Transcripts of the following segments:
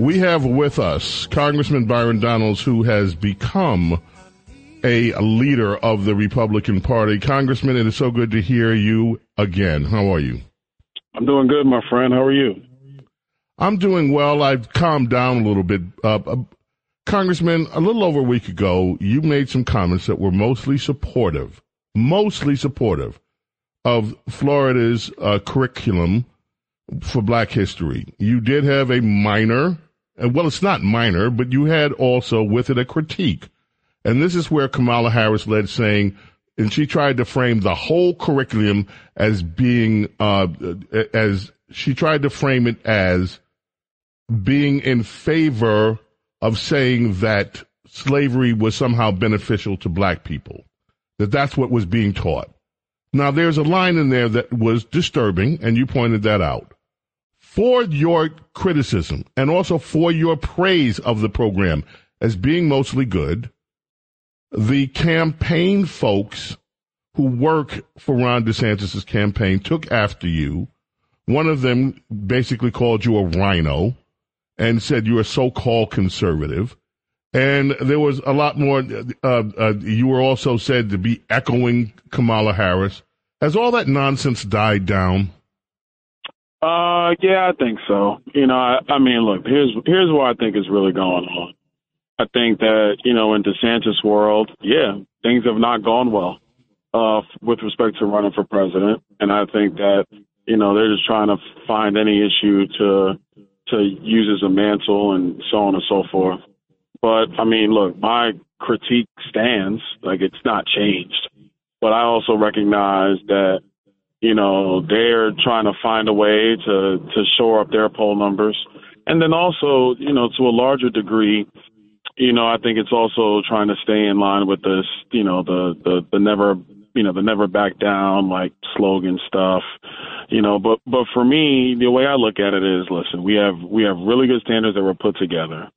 We have with us Congressman Byron Donalds, who has become a leader of the Republican Party. Congressman, it is so good to hear you again. How are you? I'm doing good, my friend. How are you? I'm doing well. I've calmed down a little bit. Uh, uh, Congressman, a little over a week ago, you made some comments that were mostly supportive, mostly supportive of Florida's uh, curriculum for Black History. You did have a minor, well, it's not minor, but you had also with it a critique. And this is where Kamala Harris led saying, and she tried to frame the whole curriculum as being, uh, as she tried to frame it as being in favor of saying that slavery was somehow beneficial to black people. That that's what was being taught. Now there's a line in there that was disturbing, and you pointed that out for your criticism and also for your praise of the program as being mostly good, the campaign folks who work for Ron DeSantis' campaign took after you. One of them basically called you a RINO and said you're a so-called conservative. And there was a lot more. Uh, uh, you were also said to be echoing Kamala Harris. Has all that nonsense died down? Uh, yeah, I think so. You know, I, I mean, look, here's here's what I think is really going on. I think that you know, in DeSantis' world, yeah, things have not gone well uh, with respect to running for president, and I think that you know they're just trying to find any issue to to use as a mantle and so on and so forth. But I mean, look, my critique stands like it's not changed, but I also recognize that you know, they're trying to find a way to to shore up their poll numbers, and then also, you know, to a larger degree, you know, I think it's also trying to stay in line with this, you know, the the the never, you know, the never back down like slogan stuff, you know. But but for me, the way I look at it is, listen, we have we have really good standards that were put together.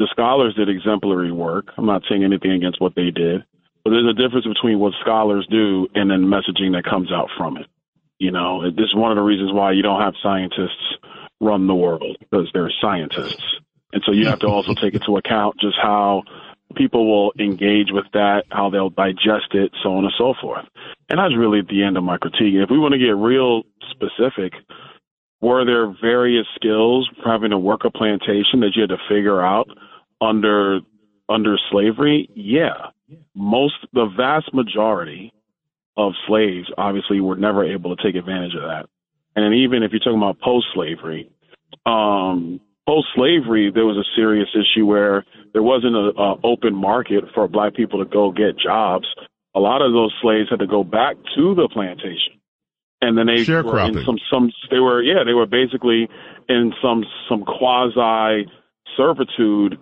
The scholars did exemplary work. I'm not saying anything against what they did, but there's a difference between what scholars do and then messaging that comes out from it. You know, this is one of the reasons why you don't have scientists run the world because they're scientists. And so you have to also take into account just how people will engage with that, how they'll digest it, so on and so forth. And that's really at the end of my critique. If we want to get real specific, were there various skills having to work a plantation that you had to figure out under under slavery? Yeah. Most the vast majority of slaves obviously were never able to take advantage of that. And even if you're talking about post slavery, um, post slavery, there was a serious issue where there wasn't an open market for black people to go get jobs. A lot of those slaves had to go back to the plantation. And then they were in some, some, they were, yeah, they were basically in some, some quasi servitude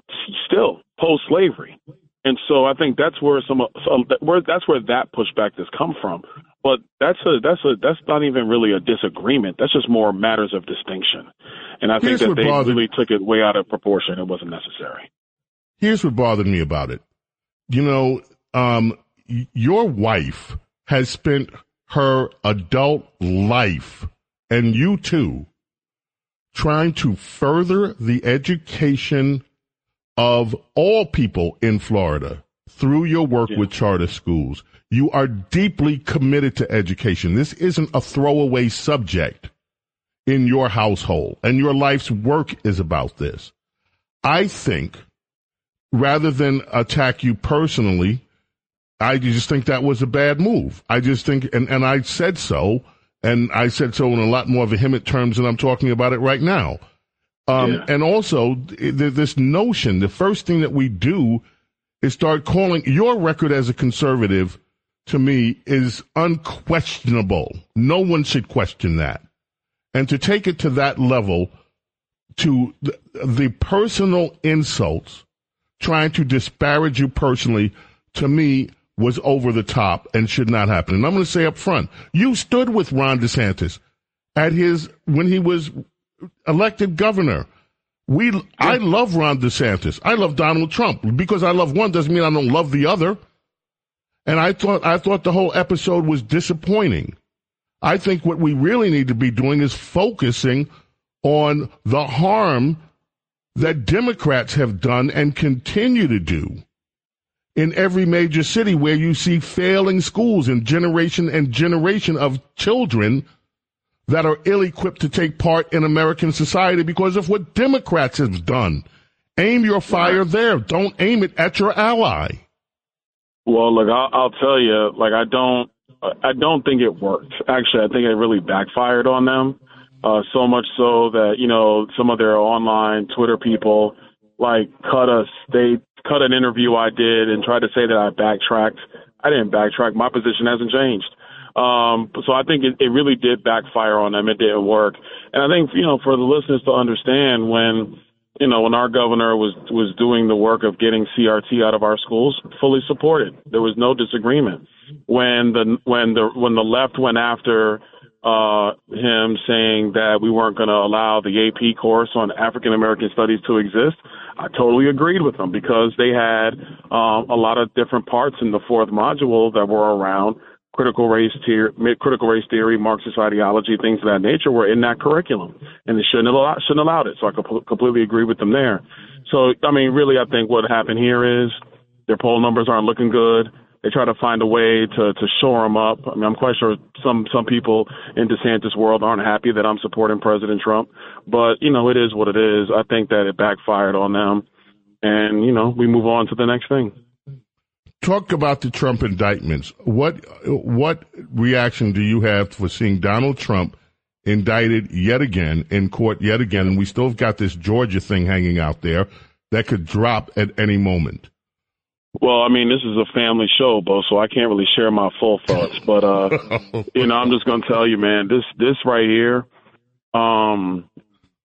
still post slavery. And so I think that's where some so where that's where that pushback has come from. But that's a that's a that's not even really a disagreement. That's just more matters of distinction. And I Here's think that they bothered, really took it way out of proportion. It wasn't necessary. Here's what bothered me about it. You know, um, your wife has spent her adult life, and you too, trying to further the education of all people in Florida through your work yeah. with charter schools. You are deeply committed to education. This isn't a throwaway subject in your household, and your life's work is about this. I think rather than attack you personally, I just think that was a bad move. I just think, and, and I said so, and I said so in a lot more vehement terms than I'm talking about it right now. Um, yeah. And also, this notion, the first thing that we do is start calling your record as a conservative to me is unquestionable. No one should question that. And to take it to that level to the, the personal insults, trying to disparage you personally, to me was over the top and should not happen. And I'm going to say up front, you stood with Ron DeSantis at his when he was elected governor. We, I love Ron DeSantis. I love Donald Trump because I love one doesn't mean I don't love the other. And I thought, I thought the whole episode was disappointing. I think what we really need to be doing is focusing on the harm that Democrats have done and continue to do in every major city where you see failing schools and generation and generation of children that are ill equipped to take part in American society because of what Democrats have done. Aim your fire there. Don't aim it at your ally. Well, look, I'll, I'll tell you, like I don't, I don't think it worked. Actually, I think it really backfired on them. Uh, so much so that you know some of their online Twitter people like cut us. They cut an interview I did and tried to say that I backtracked. I didn't backtrack. My position hasn't changed. Um, so I think it, it really did backfire on them. It didn't work. And I think, you know, for the listeners to understand when, you know, when our governor was, was doing the work of getting CRT out of our schools, fully supported. There was no disagreement. When the, when the, when the left went after, uh, him saying that we weren't going to allow the AP course on African American studies to exist, I totally agreed with them because they had um, a lot of different parts in the fourth module that were around critical race theory, critical race theory, Marxist ideology, things of that nature were in that curriculum, and they shouldn't allow, shouldn't allowed it. So I completely agree with them there. So I mean, really, I think what happened here is their poll numbers aren't looking good. They try to find a way to to shore them up. I mean, I'm quite sure some some people in DeSantis' world aren't happy that I'm supporting President Trump, but you know, it is what it is. I think that it backfired on them, and you know, we move on to the next thing talk about the Trump indictments. What what reaction do you have for seeing Donald Trump indicted yet again in court yet again, and we still have got this Georgia thing hanging out there that could drop at any moment? Well, I mean, this is a family show, Bo, so I can't really share my full thoughts. But uh, you know, I'm just gonna tell you, man, this this right here, um,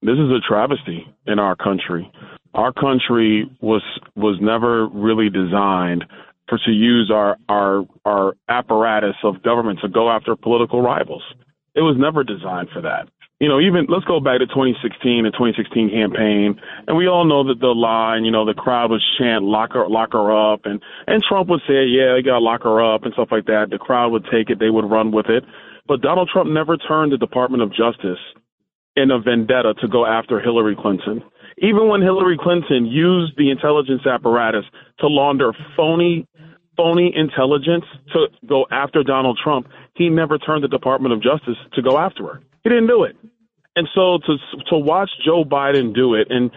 this is a travesty in our country. Our country was was never really designed for to use our our our apparatus of government to go after political rivals. It was never designed for that. You know, even let's go back to 2016 and 2016 campaign, and we all know that the line, you know, the crowd would chant "lock her, lock her up," and and Trump would say, "Yeah, they got to lock her up" and stuff like that. The crowd would take it, they would run with it, but Donald Trump never turned the Department of Justice in a vendetta to go after Hillary Clinton. Even when Hillary Clinton used the intelligence apparatus to launder phony phony intelligence to go after Donald Trump, he never turned the Department of Justice to go after her. He didn't do it. And so to to watch Joe Biden do it, and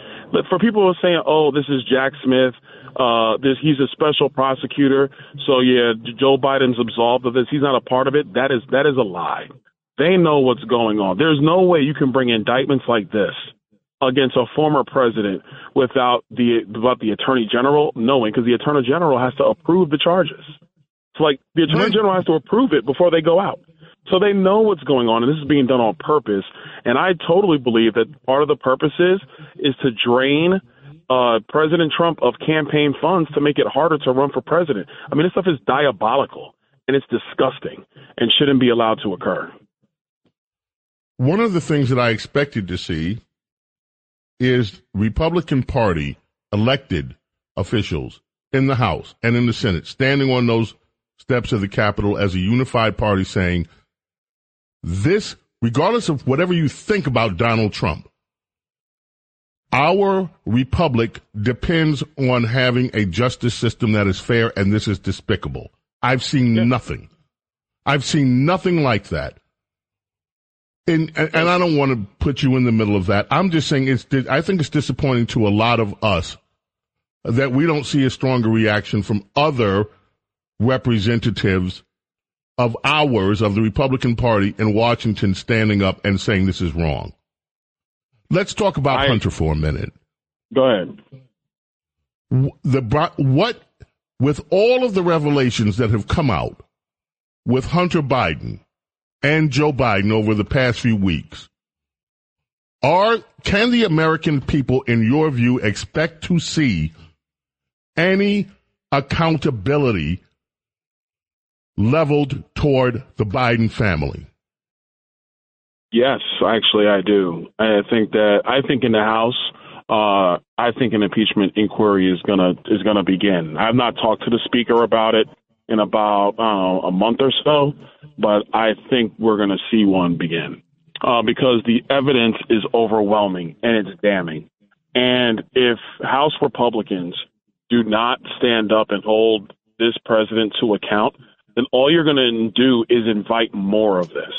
for people who are saying, "Oh, this is Jack Smith," uh, this he's a special prosecutor, so yeah, Joe Biden's absolved of this. He's not a part of it. That is that is a lie. They know what's going on. There's no way you can bring indictments like this against a former president without the without the attorney general knowing, because the attorney general has to approve the charges. It's like the attorney general has to approve it before they go out. So they know what's going on, and this is being done on purpose. And I totally believe that part of the purpose is is to drain uh, President Trump of campaign funds to make it harder to run for president. I mean, this stuff is diabolical and it's disgusting and shouldn't be allowed to occur. One of the things that I expected to see is Republican Party elected officials in the House and in the Senate standing on those steps of the Capitol as a unified party saying, this, regardless of whatever you think about Donald Trump, our republic depends on having a justice system that is fair, and this is despicable. I've seen yeah. nothing. I've seen nothing like that. And, and, I don't want to put you in the middle of that. I'm just saying it's. I think it's disappointing to a lot of us that we don't see a stronger reaction from other representatives of ours of the Republican Party in Washington standing up and saying this is wrong. Let's talk about I, Hunter for a minute. Go ahead. The what with all of the revelations that have come out with Hunter Biden and Joe Biden over the past few weeks. Are can the American people, in your view, expect to see any accountability leveled toward the Biden family? Yes, actually, I do. I think that I think in the House, uh, I think an impeachment inquiry is gonna is gonna begin. I've not talked to the Speaker about it in about uh, a month or so, but I think we're gonna see one begin uh, because the evidence is overwhelming and it's damning. And if House Republicans do not stand up and hold this president to account, then all you're going to do is invite more of this.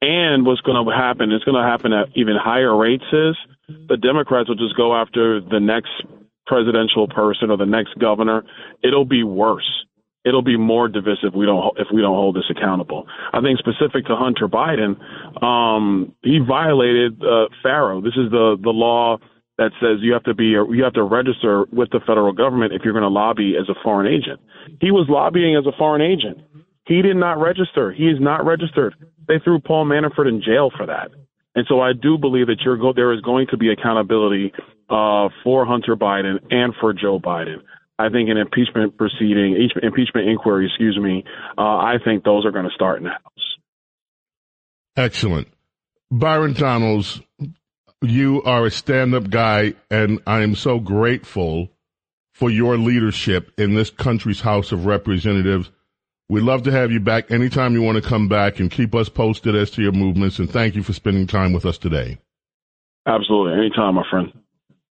And what's going to happen it's going to happen at even higher rates is the Democrats will just go after the next presidential person or the next governor. It'll be worse. It'll be more divisive. We don't if we don't hold this accountable. I think specific to Hunter Biden, um, he violated uh, FARA. This is the the law that says you have to be you have to register with the federal government if you're going to lobby as a foreign agent. He was lobbying as a foreign agent. He did not register. He is not registered. They threw Paul Manafort in jail for that. And so I do believe that go- there is going to be accountability uh, for Hunter Biden and for Joe Biden. I think an impeachment proceeding, impeachment inquiry, excuse me, uh, I think those are going to start in the House. Excellent. Byron Donalds, you are a stand up guy, and I am so grateful for your leadership in this country's House of Representatives. We'd love to have you back anytime you want to come back and keep us posted as to your movements. And thank you for spending time with us today. Absolutely. Anytime, my friend.